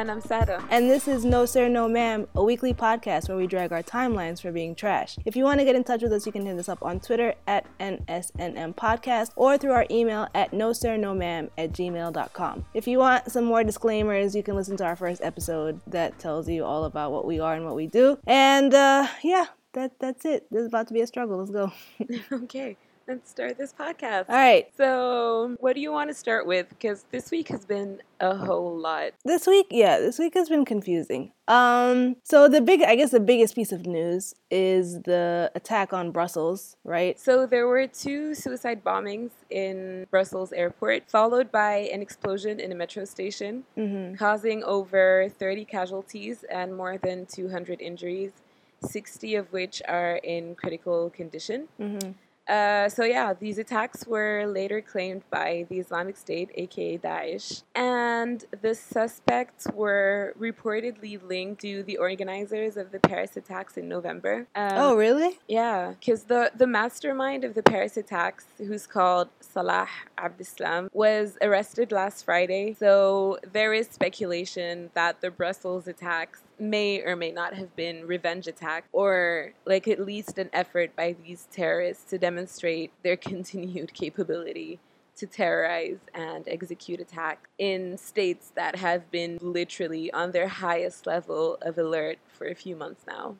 And I'm Sara. and this is No Sir, No Ma'am, a weekly podcast where we drag our timelines for being trash. If you want to get in touch with us, you can hit us up on Twitter at NSNM Podcast or through our email at no sir, no ma'am at gmail.com. If you want some more disclaimers, you can listen to our first episode that tells you all about what we are and what we do. And uh, yeah, that, that's it. This is about to be a struggle. Let's go. okay, let's start this podcast. all right. So, what do you want to start with? Because this week has been a whole lot. This week, yeah, this week has been confusing. Um, so the big, I guess, the biggest piece of news is the attack on Brussels, right? So, there were two suicide bombings in Brussels airport, followed by an explosion in a metro station, Mm-hmm. causing over 30 casualties and more than 200 injuries, 60 of which are in critical condition. Mm-hmm. Uh, so yeah, these attacks were later claimed by the Islamic State, aka Daesh, and the suspects were reportedly linked to the organizers of the Paris attacks in November. Um, oh, really? yeah, because the, the mastermind of the Paris attacks, who's called Salah Abdeslam, was arrested last Friday. So there is speculation that the Brussels attacks may or may not have been revenge attack or like at least an effort by these terrorists to demonstrate their continued capability to terrorize and execute attacks in states that have been literally on their highest level of alert for a few months now.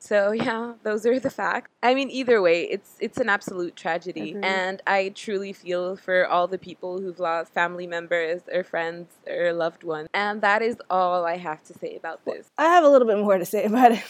So yeah, those are the facts. I mean, either way, it's it's an absolute tragedy, Agreed. and I truly feel for all the people who've lost family members or friends or loved ones. And that is all I have to say about this. I have a little bit more to say about it.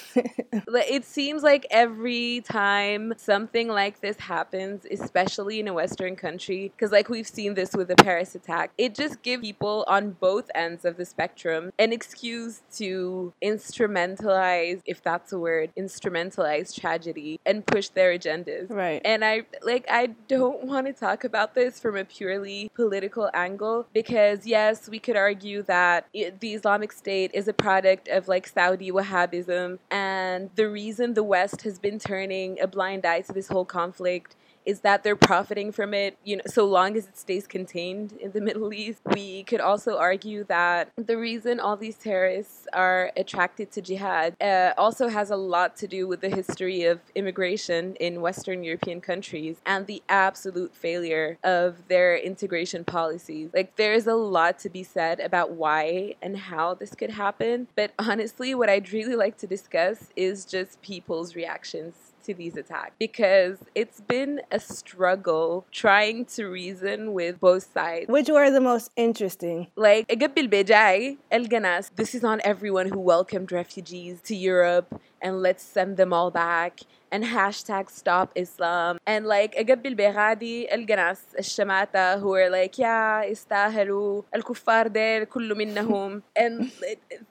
It seems like every time something like this happens, especially in a Western country, because like we've seen this with the Paris attack, it just gives people on both ends of the spectrum an excuse to instrumentalize, if that's a word, instrumentalize tragedy and push their agendas. right. And I like I don't want to talk about this from a purely political angle because yes, we could argue that i the Islamic State is a product of like Saudi Wahhabism and the reason the West has been turning a blind eye to this whole conflict is that they're profiting from it, you know, so long as it stays contained in the Middle East. We could also argue that the reason all these terrorists are attracted to jihad uh, also has a lot to do with the history of immigration in Western European countries and the absolute failure of their integration policies. Like, there's a lot to be said about why and how this could happen, but honestly, what I'd really like to discuss is just people's reactions to these attacks because it's been a struggle trying to reason with both sides. Which were the most interesting? Like, قبل البجاي الجناس, this is on everyone who welcomed refugees to Europe and let's send them all back and hashtag stop Islam and like قبل البغادي الجناس الشماتة who are like yeah يستاهلوا الكفار ديل كل منهم and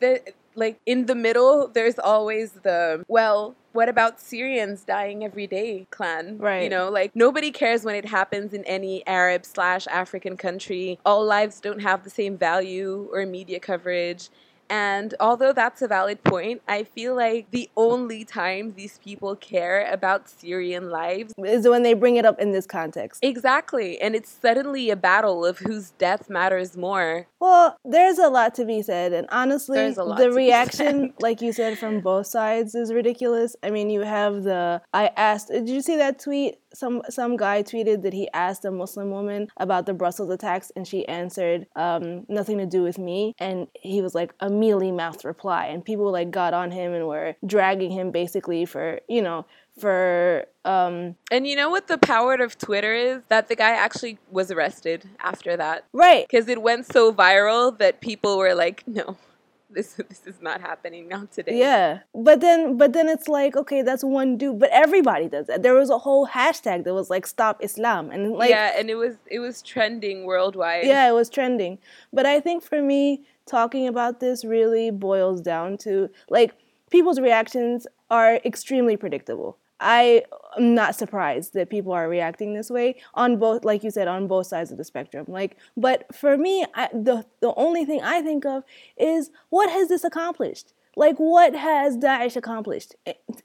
the, like in the middle there's always the well what about Syrians dying every day clan? Right. you know like nobody cares when it happens in any Arab slash African country. All lives don't have the same value or media coverage and although that's a valid point, I feel like the only time these people care about Syrian lives Is when they bring it up in this context. Exactly. And it's suddenly a battle of whose death matters more. Well, there's a lot to be said, and honestly, There's a lot the reaction, like you said, from both sides is ridiculous. I mean, you have the I asked. Did you see that tweet? Some some guy tweeted that he asked a Muslim woman about the Brussels attacks, and she answered, um, "Nothing to do with me." And he was like a mealy mouthed reply, and people like got on him and were dragging him basically for you know for um And you know what the power of Twitter is? That the guy actually was arrested after that. right Because it went so viral that people were like, no, this, this is not happening now today. Yeah, but then but then it's like okay, that's one dude, but everybody does that. There was a whole hashtag that was like "Stop Islam," and like yeah, and it was it was trending worldwide. yeah, it was trending. But I think for me, talking about this really boils down to like people's reactions are extremely predictable. I am not surprised that people are reacting this way on both, like you said, on both sides of the spectrum. Like, but for me, I, the the only thing I think of is what has this accomplished? Like, what has Daesh accomplished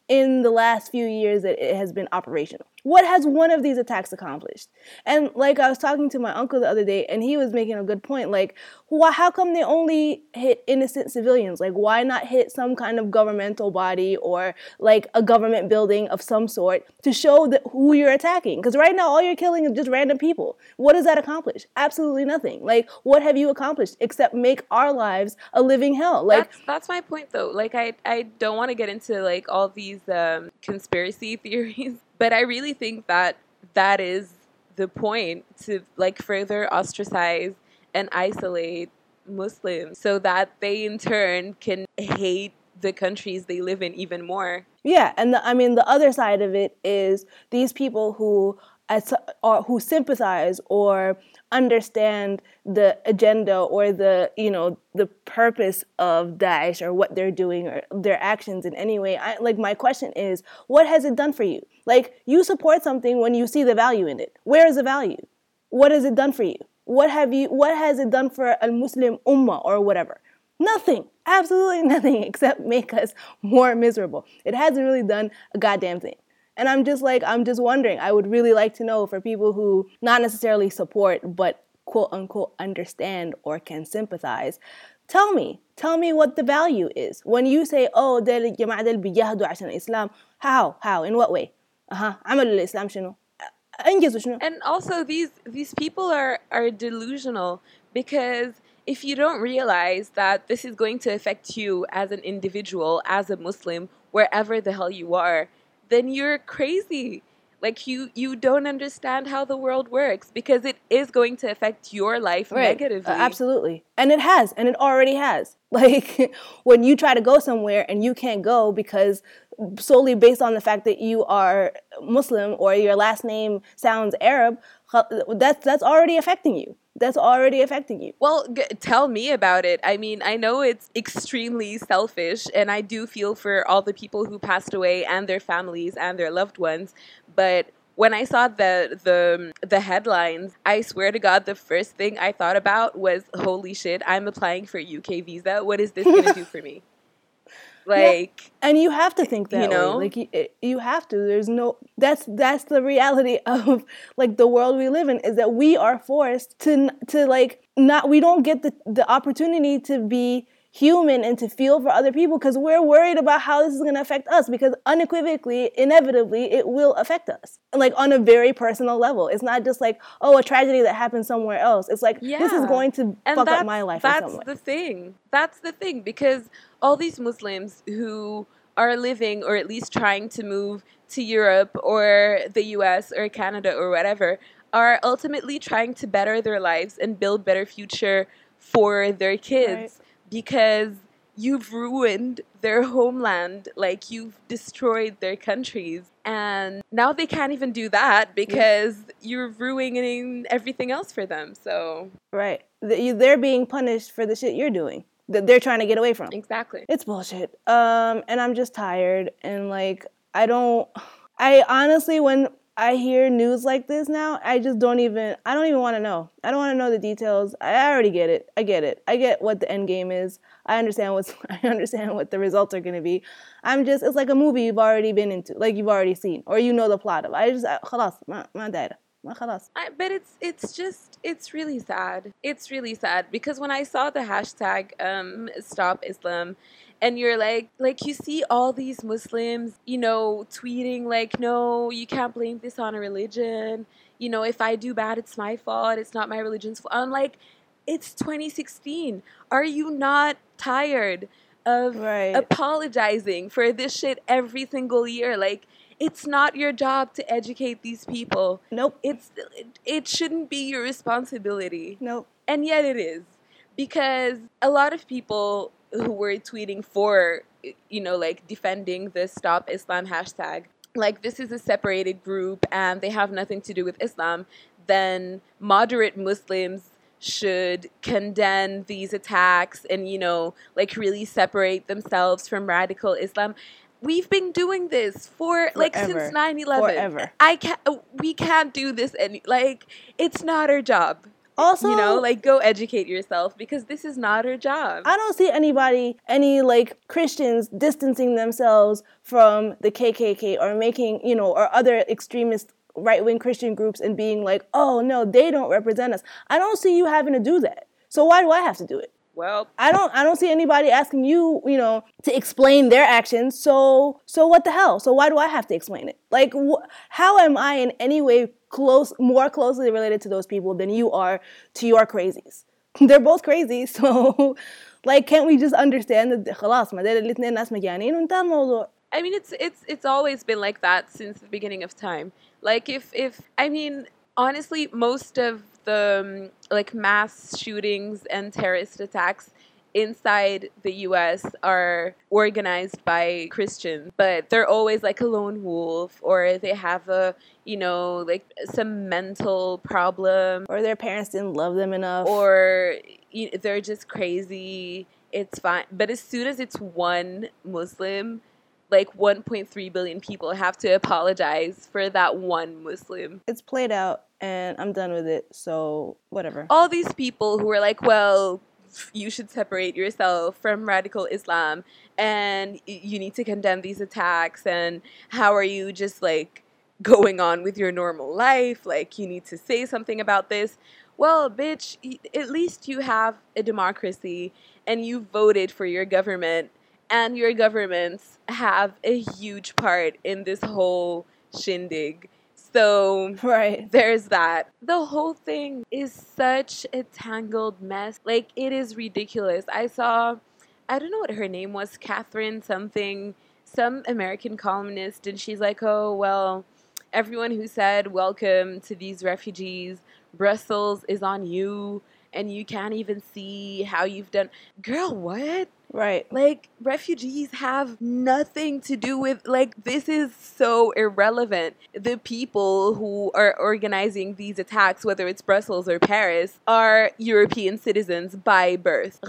in the last few years that it has been operational? What has one of these attacks accomplished? And like I was talking to my uncle the other day, and he was making a good point. Like, why? How come they only hit innocent civilians? Like, why not hit some kind of governmental body or like a government building of some sort to show that who you're attacking? Because right now, all you're killing is just random people. What does that accomplish? Absolutely nothing. Like, what have you accomplished except make our lives a living hell? Like, that's that's my point though. Like I I don't want to get into like all these um, conspiracy theories, but I really think that that is the point to like further ostracize and isolate Muslims so that they in turn can hate the countries they live in even more. Yeah, and the, I mean the other side of it is these people who or uh, who sympathize or understand the agenda or the you know the purpose of Daesh or what they're doing or their actions in any way. I, like my question is, what has it done for you? Like you support something when you see the value in it. Where is the value? What has it done for you? What have you? What has it done for a Muslim ummah or whatever? Nothing. Absolutely nothing except make us more miserable. It hasn't really done a goddamn thing. And I'm just like, I'm just wondering. I would really like to know for people who not necessarily support, but quote unquote understand or can sympathize. Tell me, tell me what the value is. When you say, oh, ده الجماعة دول بيجاهدوا عشان الإسلام, how? How? In what way? أها عملوا الإسلام شنو؟ أنجزوا شنو؟ And also these these people are are delusional because if you don't realize that this is going to affect you as an individual, as a Muslim, wherever the hell you are, then you're crazy. Like you you don't understand how the world works because it is going to affect your life Right. negatively. Uh, absolutely. And it has, and it already has. Like when you try to go somewhere and you can't go because solely based on the fact that you are Muslim or your last name sounds Arab, that's that's already affecting you. That's already affecting you. Well, g- tell me about it. I mean, I know it's extremely selfish, and I do feel for all the people who passed away and their families and their loved ones. But when I saw the the the headlines, I swear to God, the first thing I thought about was, "Holy shit! I'm applying for UK visa. What is this gonna do for me?" Like, and you have to think that You know? way. like you, you have to there's no that's that's the reality of like the world we live in is that we are forced to to like not we don't get the the opportunity to be human and to feel for other people because we're worried about how this is going to affect us because unequivocally inevitably it will affect us. Like on a very personal level it's not just like oh a tragedy that happened somewhere else. It's like this is going to and fuck up my life That's the thing. That's the thing because all these Muslims who are living or at least trying to move to Europe or the US or Canada or whatever are ultimately trying to better their lives and build better future for their kids because you've ruined their homeland like you've destroyed their countries and now they can't even do that because you're ruining everything else for them so Right. They're being punished for the shit you're doing that they're trying to get away from. exactly It's bullshit. Um, and I'm just tired. And like, I don't. I honestly, when I hear news like this now, I just don't even. I don't even want to know. I don't want to know the details. I already get it. I get it. I get what the end game is. I understand what's. I understand what the results are gonna be. I'm just. It's like a movie you've already been into, like you've already seen, or you know the plot of. I just. I, خلاص ما ما دايرة. ما خلاص. I, but it's it's just it's really sad. It's really sad because when I saw the hashtag um, Stop Islam, and you're like like you see all these Muslims, you know, tweeting like, no, you can't blame this on a religion. You know, if I do bad, it's my fault. It's not my religion's fault. I'm like, it's 2016. Are you not tired of Right. apologizing for this shit every single year? Like. It's not your job to educate these people Nope. it's it, it shouldn't be your responsibility Nope. and yet it is because a lot of people who were tweeting for you know like defending the stop islam hashtag like this is a separated group and they have nothing to do with islam then moderate muslims should condemn these attacks and you know like really separate themselves from radical islam. We've been doing this for like since 9-11 Forever. i can't we can't do this any like it's not our job Also, you know like go educate yourself because this is not her job I don't see anybody, any like Christians distancing themselves from the KKK or making, you know, or other extremist right wing Christian groups and being like, oh no, they don't represent us. I don't see you having to do that. So why do I have to do it? well I don't I don't see anybody asking you, you know, to explain their actions. So so what the hell? So why do I have to explain it? Like wh- how am I in any way close more closely related to those people than you are to your crazies? They're both crazy. So like can't we just understand that خلاص ما دام الاثنين ناس مجانين وانتهى الموضوع. I mean, it's it's it's always been like that since the beginning of time. Like if if I mean, honestly, most of the um, like mass shootings and terrorist attacks inside the U.S. are organized by Christians, but they're always like a lone wolf, or they have a you know like some mental problem, Or their parents didn't love them enough. or you they're just crazy. It's fine. But as soon as it's one Muslim, like 1.3 billion people have to apologize for that one Muslim. it's played out and I'm done with it. So whatever. All these people who are like, well, you should separate yourself from radical Islam and you need to condemn these attacks and how are you just like going on with your normal life? Like you need to say something about this. Well bitch at least you have a democracy and you voted for your government and your governments have a huge part in this whole shindig so Right. there's that. The whole thing is such a tangled mess. Like, it is ridiculous. I saw, I don't know what her name was, Catherine something, some American columnist, and she's like, oh, well, everyone who said welcome to these refugees, Brussels is on you, and you can't even see how you've done. Girl, what? Right. Like, refugees have nothing to do with, like, this is so irrelevant. The people who are organizing these attacks, whether it's Brussels or Paris, are European citizens by birth.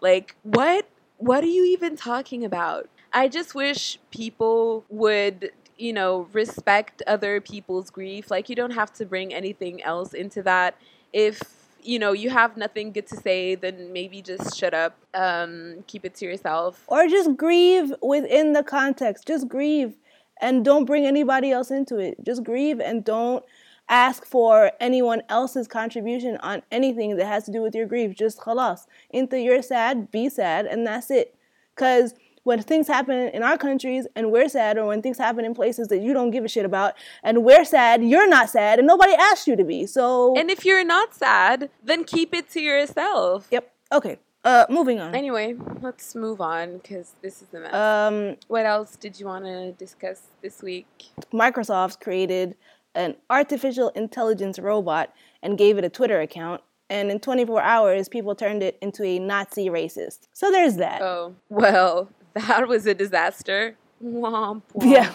Like, what? What are you even talking about? I just wish people would you know, respect other people's grief. Like, you don't have to bring anything else into that. If you know you have nothing good to say, then maybe just shut up. Um, keep it to yourself. Or just grieve within the context. Just grieve and don't bring anybody else into it. Just grieve and don't ask for anyone else's contribution on anything that has to do with your grief. Just khalas. Into you're sad, be sad, and that's it. Because when things happen in our countries and we're sad, or when things happen in places that you don't give a shit about, and we're sad, you're not sad, and nobody asked you to be. So, And if you're not sad, then keep it to yourself. yep. Okay. Uh, moving on. Anyway, let's move on because this is the mess. Um, what else did you want to discuss this week? Microsoft created an artificial intelligence robot and gave it a Twitter account. And in 24 hours, people turned it into a Nazi racist. So there's that. Oh, well, that was a disaster. Womp womp. Yeah.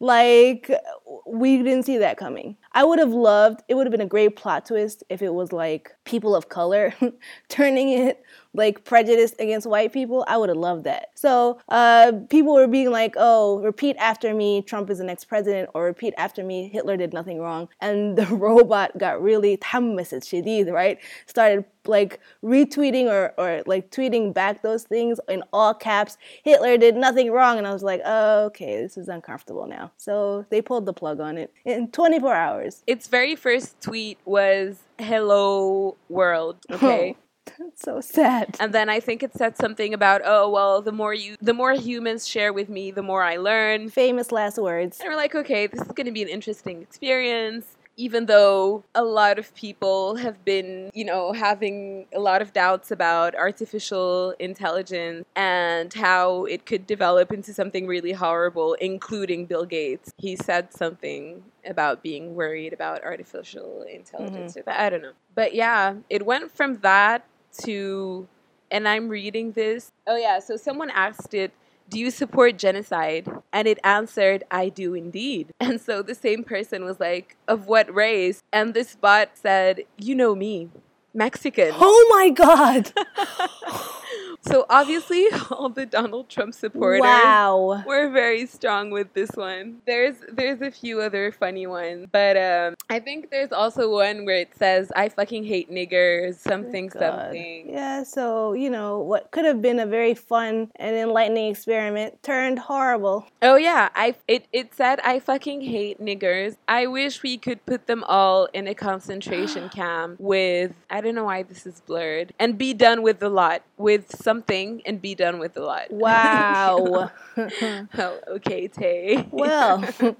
Like, we didn't see that coming. I would have loved, it would have been a great plot twist if it was like people of color turning it like prejudice against white people. I would have loved that. So uh, people were being like, oh, repeat after me, Trump is the next president, or repeat after me, Hitler did nothing wrong. And the robot got really, shadid, right? Started like retweeting or, or like tweeting back those things in all caps. Hitler did nothing wrong. And I was like, oh, okay, this is uncomfortable now. So they pulled the plug on it in 24 hours. Its very first tweet was "Hello world." Okay. That's so sad. And then I think it said something about, oh well, the more you, the more humans share with me, the more I learn. Famous last words. And we're like, okay, this is going to be an interesting experience. Even though a lot of people have been, you know, having a lot of doubts about artificial intelligence and how it could develop into something really horrible, including Bill Gates. He said something about being worried about artificial intelligence. Or that. I don't know. But yeah, it went from that to, and I'm reading this. Oh, yeah. So someone asked it, do you support genocide? And it answered, I do indeed. And so the same person was like, Of what race? And this bot said, You know me, Mexican. Oh my God. So obviously, all the Donald Trump supporters Wow. were very strong with this one. There's there's a few other funny ones, but um, I think there's also one where it says "I fucking hate niggers," something God. something. Yeah, so, you know, what could have been a very fun and enlightening experiment turned horrible. Oh yeah, I it it said I fucking hate niggers. I wish we could put them all in a concentration camp with I don't know why this is blurred and be done with the lot with something and be done with the lot. Wow. oh, okay, Tay. well,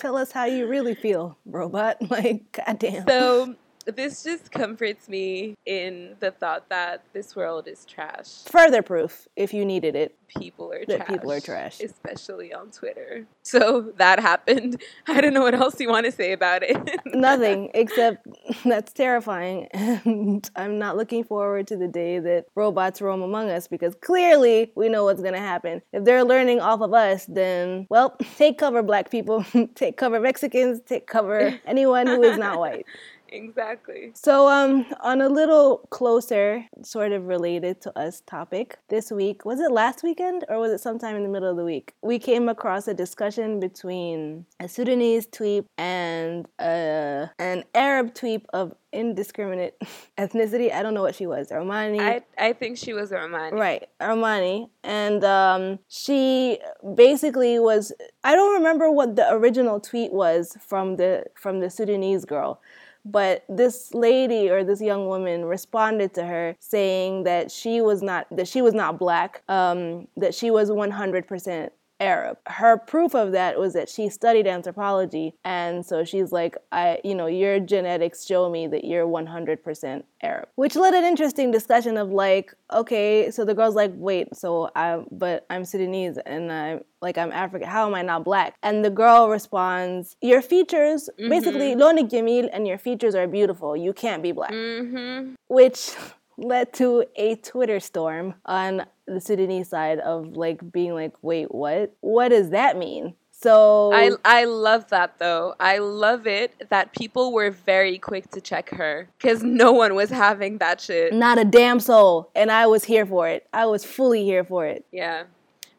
tell us how you really feel, robot. Like, goddamn. so this just comforts me in the thought that this world is trash. Further proof, if you needed it. People are That trash. people are trash. especially on Twitter. So that happened. I don't know what else you want to say about it. Nothing except that's terrifying. And I'm not looking forward to the day that robots roam among us because clearly we know what's going to happen. If they're learning off of us, then, well, take cover, black people. take cover, Mexicans. Take cover, anyone who is not white. Exactly. So, um, on a little closer, sort of related to us topic, this week, was it last weekend or was it sometime in the middle of the week? We came across a discussion between a Sudanese tweet and uh, an Arab tweet of indiscriminate ethnicity. I don't know what she was, Romani. I, I think she was Romani. Right, Armani. And um, she basically was I don't remember what the original tweet was from the from the Sudanese girl. But this lady or this young woman responded to her saying that she was not that she was not black, um, that she was 100% Arab. Her proof of that was that she studied anthropology, and so she's like, I, you know, your genetics show me that you're 100% Arab, which led an interesting discussion of like, okay, so the girl's like, wait, so I, but I'm Sudanese and I'm like I'm African. How am I not black? And the girl responds, your features, basically, lona gemil, and your features are beautiful. You can't be black Mm-hmm. which led to a Twitter storm on the Sudanese side of like being like, wait, what? What does that mean? So I, I love that though. I love it that people were very quick to check her because no one was having that shit. not a damn soul, and I was here for it. I was fully here for it. Yeah.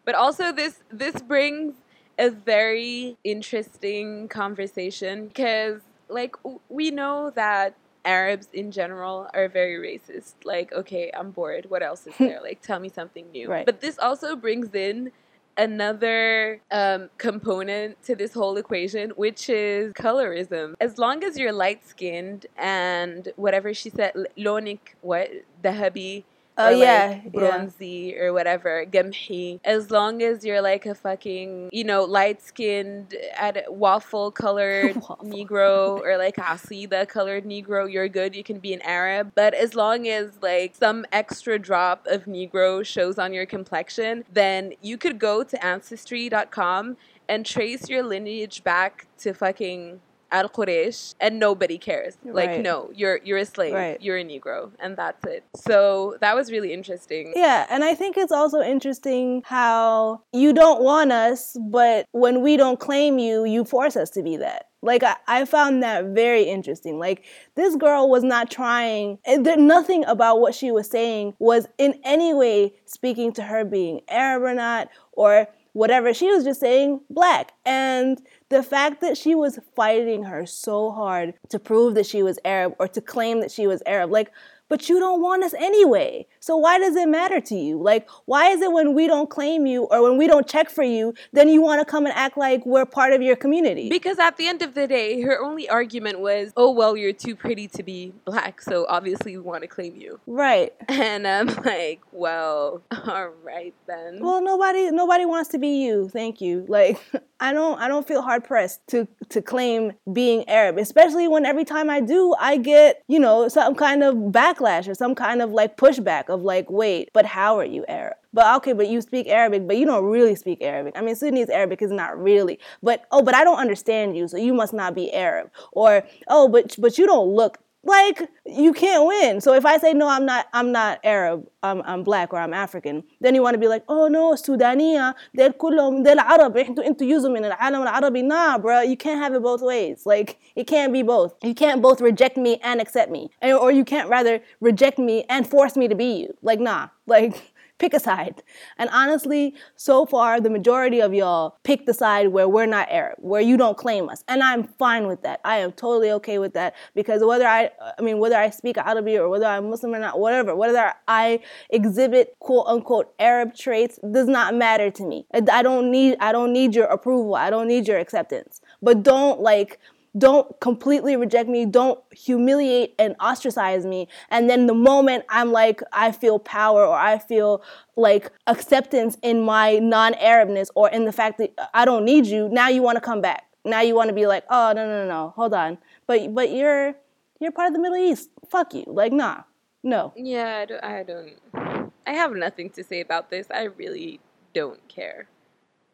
But also this this brings a very interesting conversation because like we know that Arabs in general are very racist. Like, okay, I'm bored. What else is there? Like, tell me something new. Right. But this also brings in another um, component to this whole equation, which is colorism. As long as you're light skinned and whatever she said, lonik, what, dahabi, Oh yeah, like yeah. bronzy or whatever, gamhi. As long as you're like a fucking, you know, light skinned, at waffle colored Negro or like asida colored Negro, you're good. You can be an Arab. But as long as like some extra drop of Negro shows on your complexion, then you could go to ancestry.com and trace your lineage back to fucking Al Quraysh and nobody cares. Like Right. no, you're you're a slave. Right. You're a Negro and that's it. So that was really interesting. Yeah, and I think it's also interesting how you don't want us, but when we don't claim you, you force us to be that. Like I, I found that very interesting. Like this girl was not trying. There, nothing about what she was saying was in any way speaking to her being Arab or not, or whatever. She was just saying black, and the fact that she was fighting her so hard to prove that she was Arab or to claim that she was Arab, like but you don't want us anyway. So why does it matter to you? Like, why is it when we don't claim you or when we don't check for you, then you want to come and act like we're part of your community? Because at the end of the day, her only argument was, "Oh well, you're too pretty to be black, so obviously we want to claim you." right. And I'm like, "Well, all right then." Well, nobody nobody wants to be you. Thank you. Like I don't I don't feel hard pressed to to claim being Arab, especially when every time I do, I get, you know, some kind of backlash or some kind of like pushback of like, "Wait, but how are you Arab?" But okay, but you speak Arabic, but you don't really speak Arabic. I mean, Sudanese Arabic is not really. But oh, but I don't understand you, so you must not be Arab. Or oh, but but you don't look like you can't win. So if I say no, I'm not I'm not Arab, I'm I'm black or I'm African, then you want to be like, oh no, Sudania, they're كلهم they're Arab, انتوا انتوا جزء من العالم العربي. Nah, bro, you can't have it both ways. Like it can't be both. You can't both reject me and accept me, and, or you can't rather reject me and force me to be you. Like nah, like pick a side. And honestly, so far, the majority of y'all pick the side where we're not Arab, where you don't claim us. And I'm fine with that. I am totally okay with that because whether I, I mean, whether I speak Arabic or whether I'm Muslim or not, whatever, whether I exhibit quote unquote Arab traits does not matter to me. I I don't need, I don't need your approval. I don't need your acceptance. But don't like, don't completely reject me don't humiliate and ostracize me and then the moment i'm like i feel power or i feel like acceptance in my non-arabness or in the fact that i don't need you now you want to come back now you want to be like oh no no no no hold on but but you're you're part of the middle east fuck you like nah no Yeah, I don't, I don't. I have nothing to say about this. I really don't care.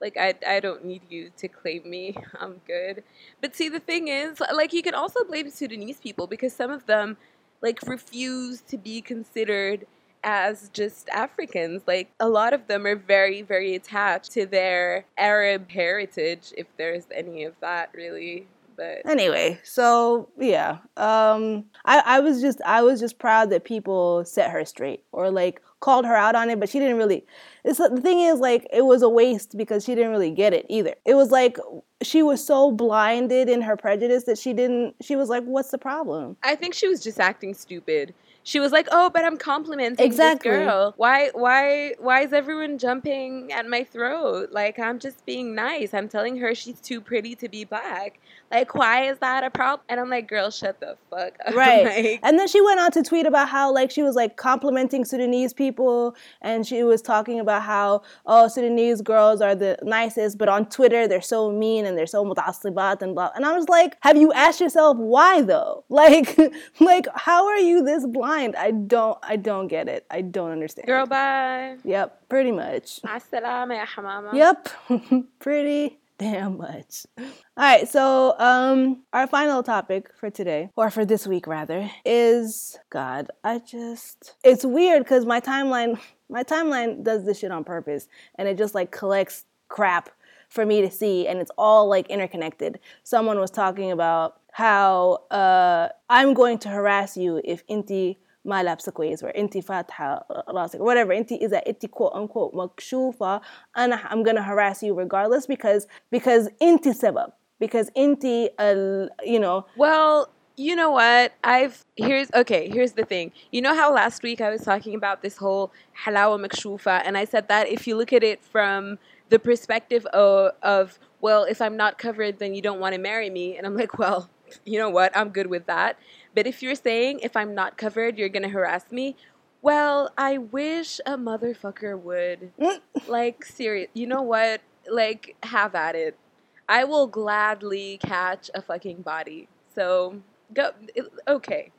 Like I, I don't need you to claim me. I'm good. But see, the thing is, like, you can also blame Sudanese people because some of them, like, refuse to be considered as just Africans. Like, a lot of them are very, very attached to their Arab heritage, if there's any of that, really. But anyway so yeah um I, I was just i was just proud that people set her straight or like called her out on it but she didn't really it's the thing is like it was a waste because she didn't really get it either it was like she was so blinded in her prejudice that she didn't she was like what's the problem I think she was just acting stupid. She was like, "Oh, but I'm complimenting Exactly. this girl. Why, why, why is everyone jumping at my throat? Like I'm just being nice. I'm telling her she's too pretty to be black. Like, why is that a problem? And I'm like, girl, shut the fuck up. Right. Like, and then she went on to tweet about how, like, she was like complimenting Sudanese people and she was talking about how, oh, Sudanese girls are the nicest, but on Twitter, they're so mean and they're so mutasibat and blah. And I was like, have you asked yourself why though? Like, like, how are you this blind? I don't, I don't get it. I don't understand. Girl, bye. Yep, pretty much. Yep, pretty damn much. All right, so um, our final topic for today, or for this week rather, is God. I just it's weird because my timeline, my timeline does this shit on purpose, and it just like collects crap for me to see, and it's all like interconnected. Someone was talking about how uh, I'm going to harass you if inti ما لابسه كويس or انت فاتحه راسك or whatever انت اذا انت quote unquote مكشوفه انا I'm gonna harass you regardless because because انت سبب because انت ال, you know Well, you know what? I've here's okay. Here's the thing. You know how last week I was talking about this whole halawa makshufa, and I said that if you look at it from the perspective of, of well, if I'm not covered, then you don't want to marry me, and I'm like, well, you know what? I'm good with that. But if you're saying if I'm not covered, you're gonna harass me. Well, I wish a motherfucker would. like, serious. You know what? Like, have at it. I will gladly catch a fucking body. So go. it- Okay,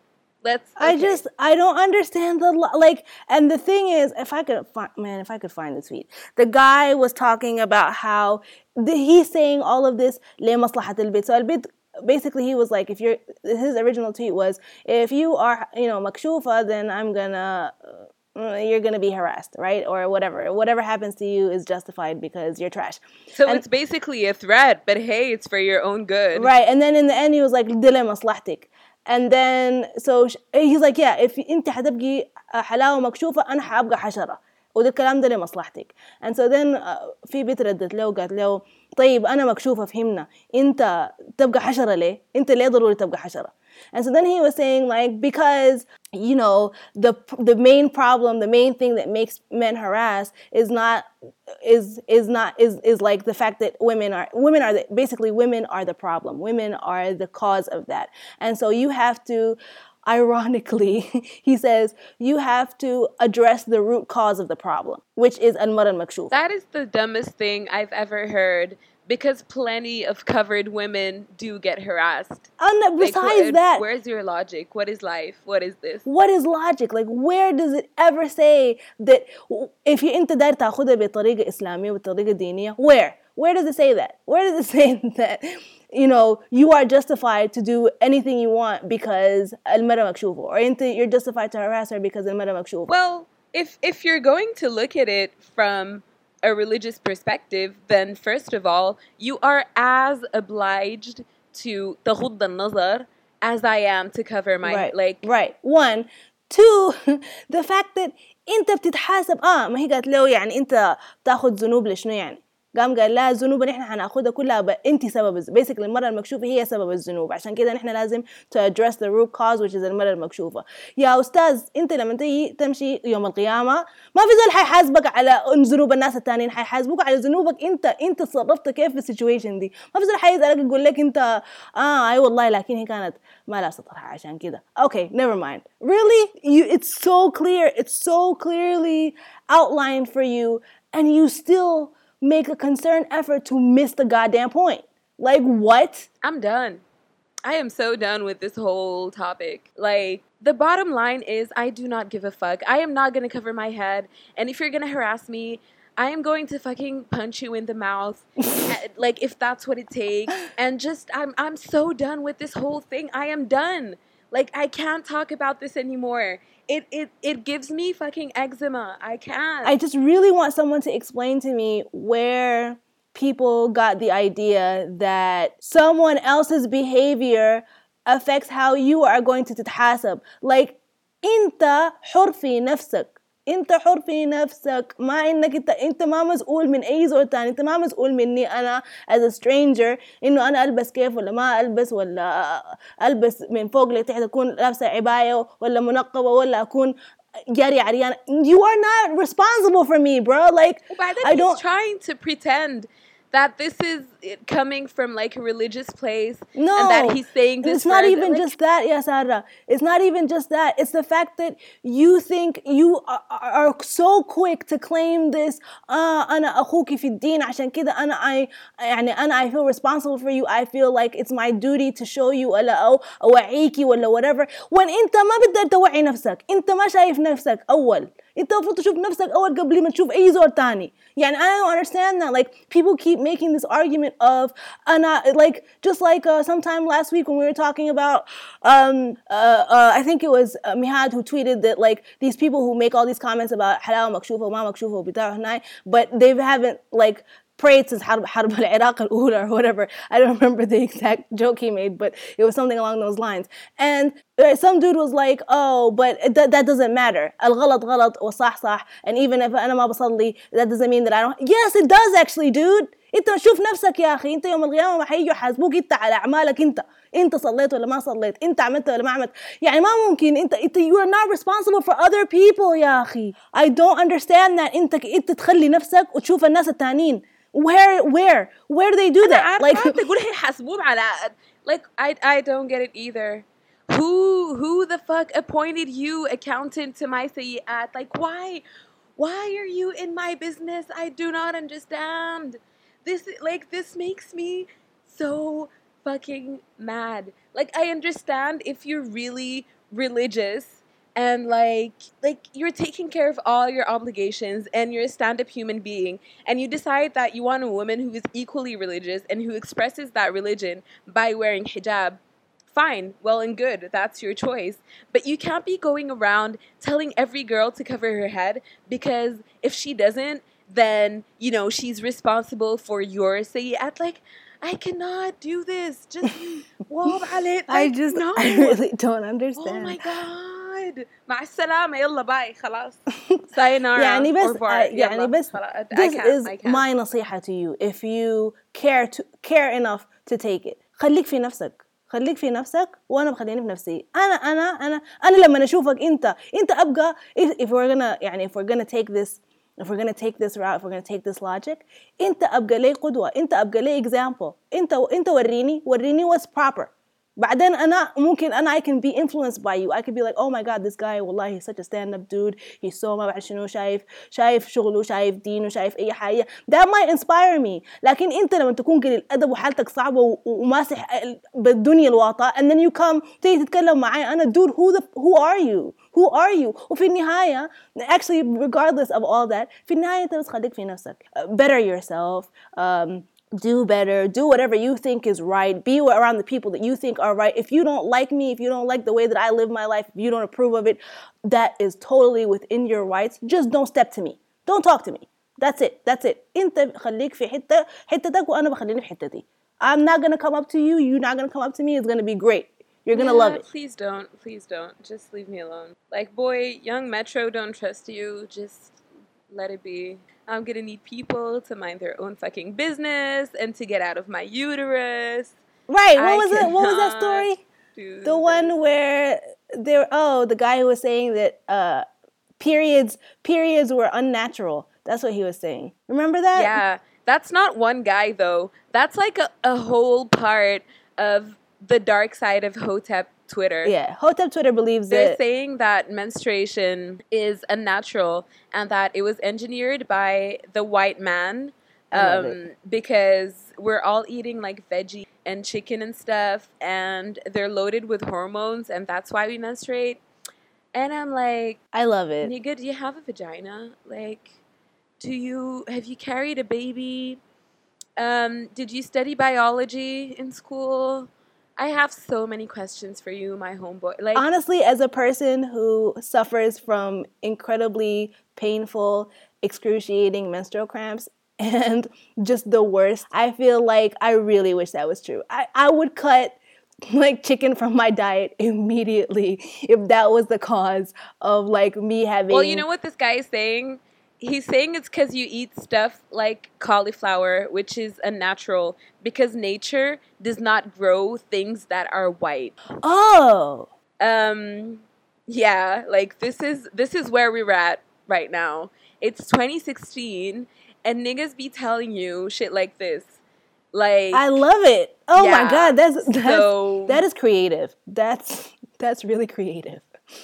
let's. I okay. just I don't understand the lo- like and the thing is if I could find man if I could find the tweet the guy was talking about how the, he's saying all of this لمصلحة البيت so البيت basically he was like if you're his original tweet was if you are you know makshufa then I'm gonna uh, you're gonna be harassed right or whatever whatever happens to you is justified because you're trash So and- it's basically a threat, but hey, it's for your own good. Right, and then in the end he was like دل مصلحتك and then so sh- he's like yeah if انت حتبقي حلاوه مكشوفه انا حابقى حشره وده الكلام ده لمصلحتك and so then uh, في بنت ردت له قالت له طيب انا مكشوفه فهمنا انت تبقى حشره ليه انت ليه ضروري تبقى حشره and so then he was saying like because you know the the main problem the main thing that makes men harass is not is is not is is like the fact that women are women are the, basically women are the problem women are the cause of that and so you have to ironically he says you have to address the root cause of the problem which is al-mara al-makshuf That is the dumbest thing I've ever heard because plenty of covered women do get harassed. and Like, besides wh- that where's your logic? What is life? What is this? what is logic like where does it ever say that if you انت داير تاخدها بطريقة إسلامية وبطريقة دينية where where does it say that where does it say that you know you are justified to do anything you want because المرأة مكشوفة or انت you're justified to harass her because المرأة مكشوفة Well, if if you're going to look at it from a religious perspective, then first of all, you are as obliged to تغض النظر as I am to cover my right like right one two the fact that انت بتتحاسب اه ما هي قالت له يعني انت بتاخذ ذنوب لشنو يعني قام قال لا ذنوب نحن حناخدها كلها. انت سبب بيسكلي المرأة المكشوفة هي سبب الذنوب. عشان كده نحن لازم to address the root cause which is المرأة المكشوفة. يا أستاذ أنت لما تيجي تمشي يوم القيامة ما في زول حيحاسبك على ذنوب الناس التانيين حيحاسبوك على ذنوبك أنت أنت تصرفت كيف في السيتويشن دي. ما في زول حيسألك يقول لك أنت آه أي والله لكن هي كانت ما لا سطرها عشان كده. Okay never mind. Really? You it's so clear it's so clearly outlined for you and you still make a concerned effort to miss the goddamn point. Like what? I'm done. I am so done with this whole topic. Like, the bottom line is, I do not give a fuck. I am not gonna cover my head. And if you're gonna harass me, I am going to fucking punch you in the mouth. Uh, like, if that's what it takes. And just, I'm, I'm so done with this whole thing. I am done. Like, I can't talk about this anymore. It, it, it gives me fucking eczema. I can't. I just really want someone to explain to me where people got the idea that someone else's behavior affects how you are going to تتحاسب. Like, انت حر في نفسك. انت حر في نفسك. ما انك انت انت ما مسؤول من أي زول تاني. انت ما مسؤول مني أنا as a stranger. إنه أنا ألبس كيف ولا ما ألبس ولا ألبس من فوق لتحت أكون لابسة عباية ولا منقبة ولا أكون جاري عريانة. You are not responsible for me bro. Like وبعدين I he's don't trying to pretend that this is it coming from like a religious place No, and that he's saying this it's not for- even like, just that, yeah, Sarah. It's not even just that. It's the fact that you think you are, are so quick to claim this. آه أنا أخوك في الدين عشان كده أنا I يعني أنا I feel responsible for you. I feel like it's my duty to show you ولا أو أوعيكي ولا whatever. When أنت ما بتقدر توعي نفسك، أنت ما شايف نفسك أول. انت المفروض تشوف نفسك اول قبل ما تشوف اي زول تاني يعني I don't understand that like people keep making this argument of an, like just like uh, sometime last week when we were talking about um, uh, uh, I think it was uh, Mihad who tweeted that like these people who make all these comments about halal makshufa, ma makshufa, bitar but they haven't like prayed since Harb al-Iraq al-Ula or whatever. I don't remember the exact joke he made, but it was something along those lines. And uh, some dude was like, oh, but th- that doesn't matter. Al-ghalat ghalat wa sah And even if I'm that doesn't mean that I don't... Yes, it does actually, dude. انت شوف نفسك يا اخي انت يوم القيامه ما حيجوا يحاسبوك انت على اعمالك انت انت صليت ولا ما صليت انت عملت ولا ما عملت يعني ما ممكن انت انت you are not responsible for other people يا اخي I don't understand that انت انت تخلي نفسك وتشوف الناس التانيين where where where do they do that عارفة تقول هيحاسبوهم على like I I don't get it either. Who who the fuck appointed you accountant to my سيئات? Like why why are you in my business? I do not understand. This like this makes me so fucking mad. Like I understand if you're really religious and like like you're taking care of all your obligations and you're a stand-up human being and you decide that you want a woman who is equally religious and who expresses that religion by wearing hijab fine well and good that's your choice but you can't be going around telling every girl to cover her head because if she doesn't then you know she's responsible for your sayyat like I cannot do this. Just wall عليه. I Like, just no. I really don't Oh understand my god مع السلامة يلا باي خلاص sayonara يعني بس au revoir. uh, يعني يلا. بس خلاص. I this can't, is I can't. my نصيحة to you if you care to care enough to take it خليك في نفسك خليك في نفسك وانا بخليني في نفسي انا انا انا انا لما اشوفك انت انت ابقى if, if we're gonna يعني if we're gonna take this if we're gonna take this route if we're gonna take this logic انت ابقى لي قدوة انت ابقى لي example انت انت وريني وريني what's proper بعدين انا ممكن انا I can be influenced by you I could be like oh my god this guy والله he's such a stand up dude he's so ما بعرف شنو شايف شايف شغله شايف دينه شايف اي حاجه that might inspire me لكن انت لما تكون قليل ادب وحالتك صعبه و- وماسح بالدنيا الواطه and then you come تيجي تتكلم معي انا dude who the who are you who are you وفي النهايه actually regardless of all that في النهايه انت بس خليك في نفسك Uh, better yourself um, do better, do whatever you think is right, be around the people that you think are right. If you don't like me, if you don't like the way that I live my life, if you don't approve of it, that is totally within your rights. Just don't step to me. Don't talk to me. That's it. That's it. انت خليك في حتة حتتك وانا بخليني في حتتي. I'm not gonna come up to you, you're not gonna come up to me, it's gonna be great. You're gonna Yeah, love it. Please don't. Please don't. Just leave me alone. Like, boy, young Metro don't trust you. Just let it be. I'm gonna need people to mind their own fucking business and to get out of my uterus. Right. What I was it? What was that story? The one where there oh, the guy who was saying that uh periods periods were unnatural. That's what he was saying. Remember that? Yeah, that's not one guy though. That's like a, a whole part of the dark side of Hotep Twitter. Yeah. Hotep Twitter believes it. They're that saying that menstruation is unnatural and that it was engineered by the white man um, because we're all eating like veggie and chicken and stuff, and they're loaded with hormones, and that's why we menstruate. And I'm like, I love it. nigga, do you have a vagina? Like, do you have you carried a baby? Um, did you study biology in school? I have so many questions for you, my homeboy. Like, honestly, as a person who suffers from incredibly painful, excruciating menstrual cramps and just the worst, I feel like I really wish that was true. I, I would cut like chicken from my diet immediately if that was the cause of like me having Well, you know what this guy is saying? He's saying it's because you eat stuff like cauliflower, which is unnatural, because nature does not grow things that are white. Oh. Um, yeah, like this is this is where we're at right now. It's 2016, and niggas be telling you shit like this, like I love it. Oh my god, that's that's So- that is creative. That's that's really creative.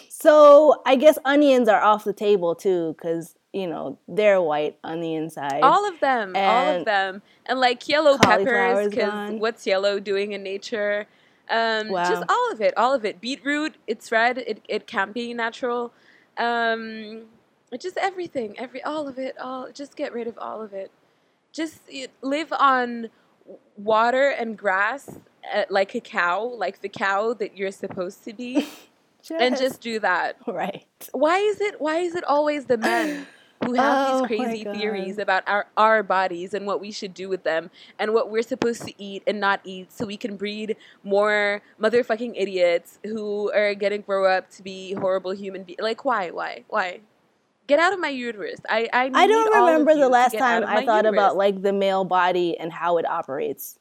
So I guess onions are off the table too, because you know they're white on the inside. all of them, all of them, and like yellow peppers because what's yellow doing in nature? Um, Wow. Just all of it, all of it. Beetroot, it's red. It it can't be natural. Um, just everything, every all of it, all. Just get rid of all of it. Just y- live on water and grass uh, like a cow, like the cow that you're supposed to be, and just do that. right. Why is it? Why is it always the men who have Oh these crazy theories about our our bodies and what we should do with them and what we're supposed to eat and not eat, so we can breed more motherfucking idiots who are gonna grow up to be horrible human beings? Like, why? Why? Why? Get out of my uterus. I I, I don't remember the last time I thought uterus. about like the male body and how it operates.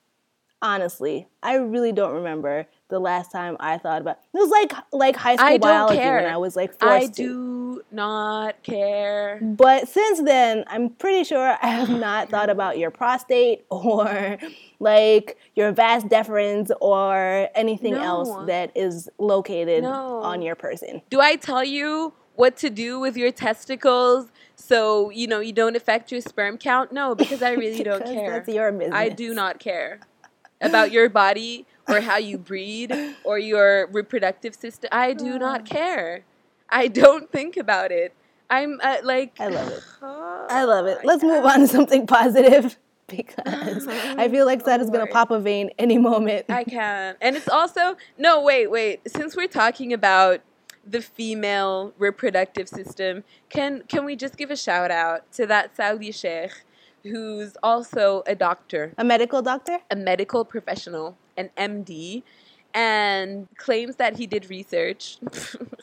Honestly, I really don't remember the last time I thought about. It was like like high school I biology care. when I was like forced I to. do not care. But since then, I'm pretty sure I have not thought about your prostate or like your vas deferens or anything No. else that is located No. on your person. Do I tell you what to do with your testicles so you know you don't affect your sperm count? No, because I really don't care. That's your business. I do not care about your body or how you breed or your reproductive system. I do not care. I don't think about it. I'm uh, like I love it. oh, I love it. Let's move on to something positive because I feel like that is going to pop a vein any moment. I can. And it's also no, wait, wait. Since we're talking about the female reproductive system, can can we just give a shout out to that Saudi sheikh who's also a doctor, a medical doctor? a medical professional, an MD, and claims that he did research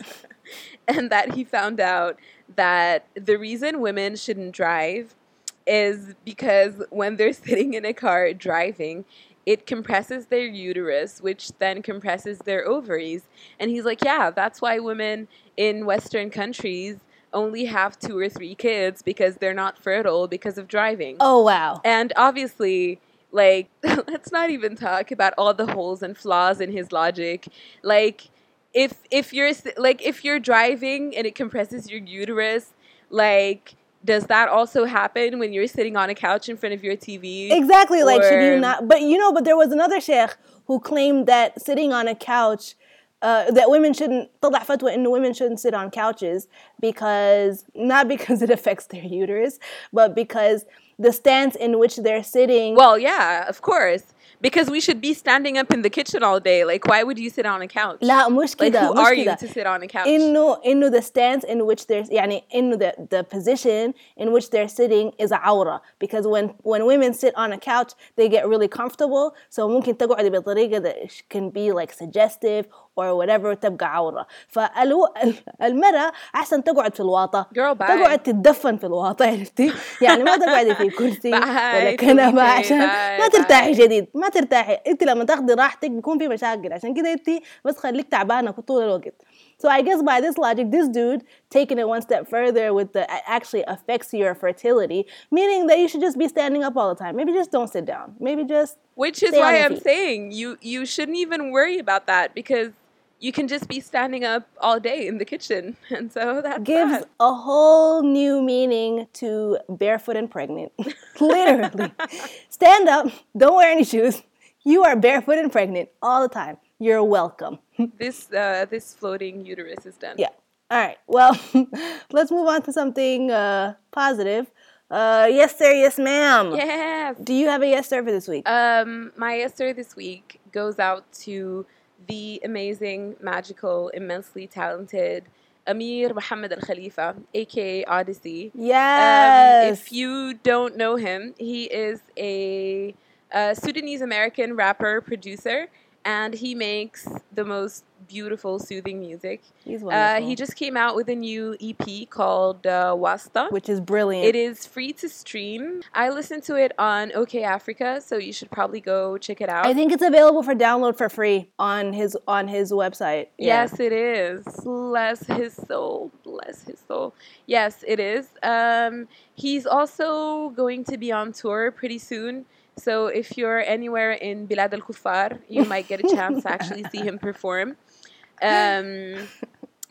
and that he found out that the reason women shouldn't drive is because when they're sitting in a car driving, it compresses their uterus, which then compresses their ovaries. And he's like, yeah, that's why women in Western countries only have two or three kids because they're not fertile because of driving. Oh, wow. And obviously, like, let's not even talk about all the holes and flaws in his logic. Like, if if you're like if you're driving and it compresses your uterus, like, does that also happen when you're sitting on a couch in front of your TV? Exactly. Like, should you not? But you know, but there was another sheikh who claimed that sitting on a couch, uh, that women shouldn't, طلع فتوى إنه women shouldn't sit on couches because, not because it affects their uterus, but because the stance in which they're sitting. Well, yeah, of course. Because we should be standing up in the kitchen all day. Like, why would you sit on a couch? لا مش like, كده who مش are you كده to sit on a couch? انه انه the stance in which there's يعني انه the the position in which they're sitting is a عورة because when when women sit on a couch they get really comfortable so ممكن تقعدي بطريقة that can be like suggestive or whatever تبقى عورة فالمرأة أحسن تقعد في bye. تقعد تتدفن في الواطة عرفتي يعني ما تقعدي في كرسي ولا Felipe, عشان ما ترتاحي. جديد ما ترتاحي انت لما تاخدي راحتك بيكون في مشاكل عشان كده انت بس خليك تعبانة طول الوقت So I guess by this logic, this dude taking it one step further with the actually affects your fertility, meaning that you should just be standing up all the time. Maybe just don't sit down. Maybe just Which is why I'm feet. saying you you shouldn't even worry about that because you can just be standing up all day in the kitchen. And so that gives that. a whole new meaning to barefoot and pregnant. Literally. Stand up, don't wear any shoes. You are barefoot and pregnant all the time. You're welcome. this uh, this floating uterus is done. Yeah. All right. Well, let's move on to something uh, positive. Uh, yes, sir. Yes, ma'am. Yes. Do you have a yes, sir, for this week? Um, my yes sir this week goes out to the amazing, magical, immensely talented Amir Muhammad Al Khalifa, aka Oddisee. yes. Um, if you don't know him, he is a, uh Sudanese American rapper producer, and he makes the most beautiful, soothing music. He's Uh, wonderful. he just came out with a new EP called uh, Wasta. which is brilliant. It is free to stream. I listened to it on OkayAfrica, so you should probably go check it out. I think it's available for download for free on his on his website. Yeah. Yes, it is. Bless his soul. Bless his soul. Yes, it is. Um, he's also going to be on tour pretty soon. So if you're anywhere in Bilad al Kufar, you might get a chance to actually see him perform. Um,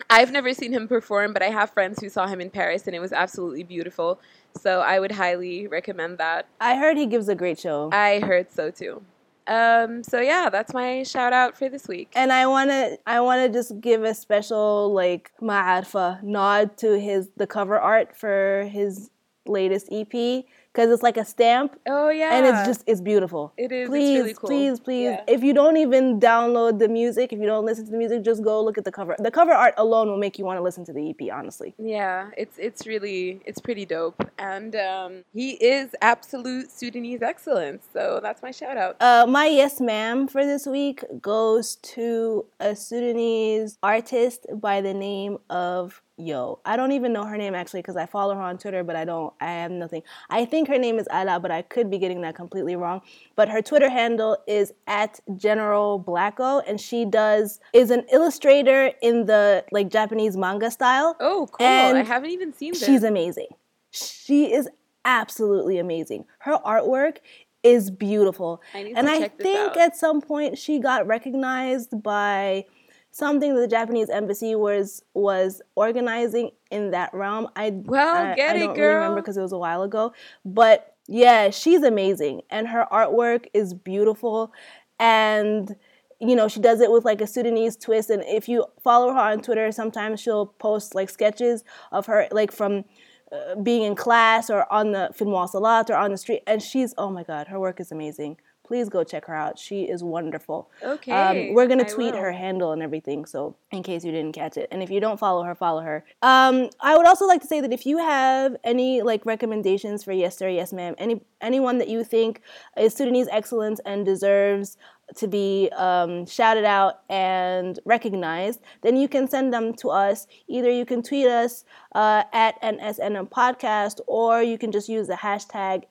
I've never seen him perform, but I have friends who saw him in Paris, and it was absolutely beautiful. So I would highly recommend that. I heard he gives a great show. I heard so too. Um, so yeah, that's my shout out for this week. and I wanna I wanna just give a special like ma'arfa nod to his the cover art for his latest EP because it's like a stamp Oh yeah, and it's just it's beautiful. It is. It's Please, really cool. please, please. Yeah. If you don't even download the music, if you don't listen to the music, just go look at the cover. The cover art alone will make you want to listen to the EP. Honestly. Yeah, it's it's really it's pretty dope, and um, he is absolute Sudanese excellence. So that's my shout out. Uh, my yes ma'am for this week goes to a Sudanese artist by the name of Yo. I don't even know her name actually because I follow her on Twitter, but I don't, I have nothing. I think her name is Ala, but I could be getting that completely wrong. But her Twitter handle is at General Blacko, and she does, is an illustrator in the like Japanese manga style. Oh, cool! I haven't even seen this. She's amazing. She is absolutely amazing. Her artwork is beautiful. I and I think at some point she got recognized by something that the Japanese embassy was was organizing in that realm. I Well, I, get I it, don't really remember because it was a while ago, but yeah, she's amazing and her artwork is beautiful and you know, she does it with like a Sudanese twist. And if you follow her on Twitter, sometimes she'll post like sketches of her, like from uh, being in class or on the film Salat or on the street. And she's, oh my God, her work is amazing. Please go check her out. She is wonderful. Okay, Um, we're going to tweet her handle and everything. So, in case you didn't catch it. And if you don't follow her, follow her. Um, I would also like to say that if you have any like recommendations for Yes Sir, Yes Ma'am, any anyone that you think is Sudanese excellence and deserves to be um, shouted out and recognized, then you can send them to us. Either you can tweet us uh, at NSNM Podcast or you can just use the hashtag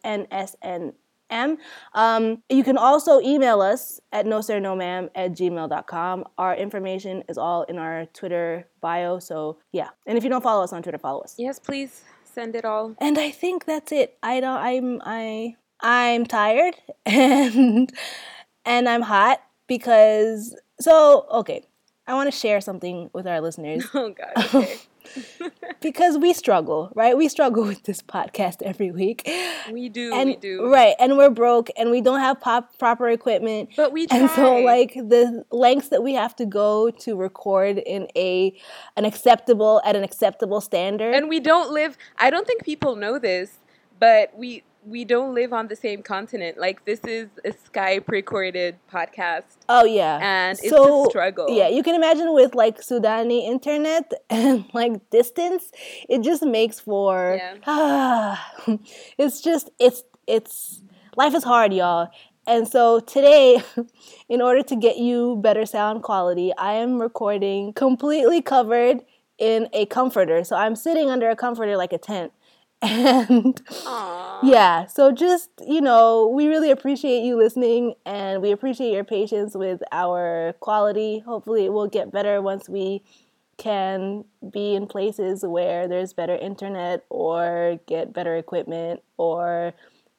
NSNM. Um, you can also email us at no sir no ma'am at gmail.com. Our information is all in our Twitter bio. So, yeah. And if you don't follow us on Twitter, follow us. Yes, please send it all. And I think that's it. I don't I'm I I'm tired and and I'm hot because so okay. I want to share something with our listeners Oh God. Okay. Because we struggle, right? We struggle with this podcast every week. we do. And we do. right, and we're broke and we don't have pop, proper equipment. But we and so like the lengths that we have to go to record in a an acceptable at an acceptable standard. And we don't live. I don't think people know this, but we we don't live on the same continent. Like this is a Skype recorded podcast, Oh yeah. and it's So, a struggle. Yeah, you can imagine with like Sudani internet and like distance, it just makes for Yeah. ah, it's just it's it's life is hard, y'all. And so today, in order to get you better sound quality, I am recording completely covered in a comforter. So I'm sitting under a comforter like a tent. And Aw. yeah, so just, you know, we really appreciate you listening and we appreciate your patience with our quality. Hopefully, it will get better once we can be in places where there's better internet or get better equipment or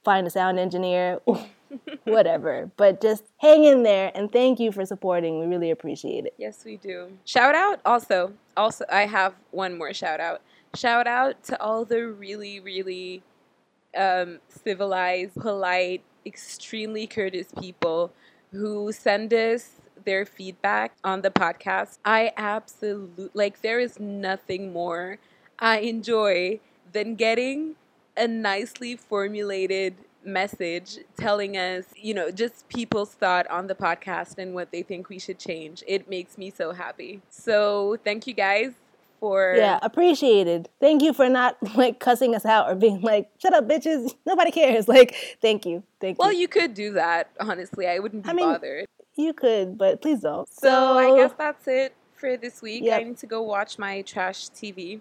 find a sound engineer, whatever. But just hang in there and thank you for supporting. We really appreciate it. Yes, we do. Shout out also. Also, I have one more shout out. Shout out to all the really, really um, civilized, polite, extremely courteous people who send us their feedback on the podcast. I absolutely like. There is nothing more I enjoy than getting a nicely formulated message telling us, you know, just people's thought on the podcast and what they think we should change. It makes me so happy. So, thank you guys for Yeah, appreciated. Thank you for not like cussing us out or being like, shut up, bitches. Nobody cares. Like, thank you. Thank Well, you. Well you could do that, honestly. I wouldn't be I mean, bothered. You could, but please don't. So, I guess that's it for this week. Yep. I need to go watch my trash TV.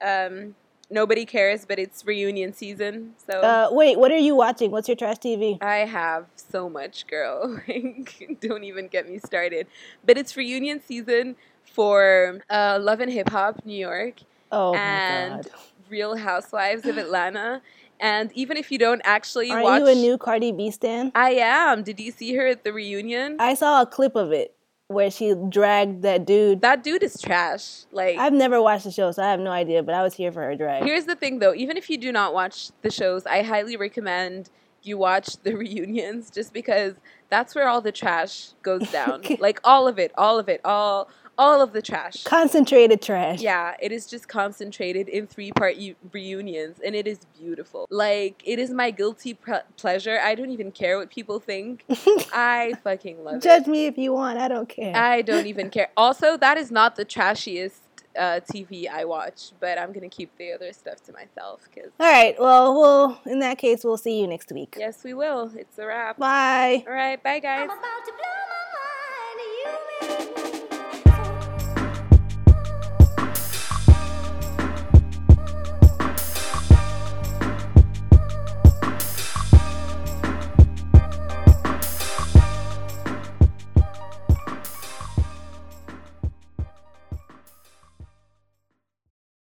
Um, nobody cares, but it's reunion season. So Uh, wait, what are you watching? What's your trash TV? I have so much, girl. Like, Don't even get me started. But it's reunion season for uh, Love and Hip Hop New York, Oh and. Real Housewives of Atlanta. And even if you don't actually Are watch, you a new Cardi B stan? I am. Did you see her at the reunion? I saw a clip of it where she dragged that dude. that dude is trash. Like I've never watched the show, so I have no idea, but I was here for her drag. Here's the thing though, even if you do not watch the shows, I highly recommend you watch the reunions just because that's where all the trash goes down. like all of it, all of it, all all of the trash. Concentrated trash. Yeah, it is just concentrated in three part u- reunions and it is beautiful. Like it is my guilty pre- pleasure. I don't even care what people think. I fucking love Judge it. Judge me if you want. I don't care. I don't even care. Also, that is not the trashiest uh, TV I watch, but I'm gonna keep the other stuff to myself because All right. Well, well, in that case, we'll see you next week. yes, we will. It's a wrap. Bye. All right, bye guys.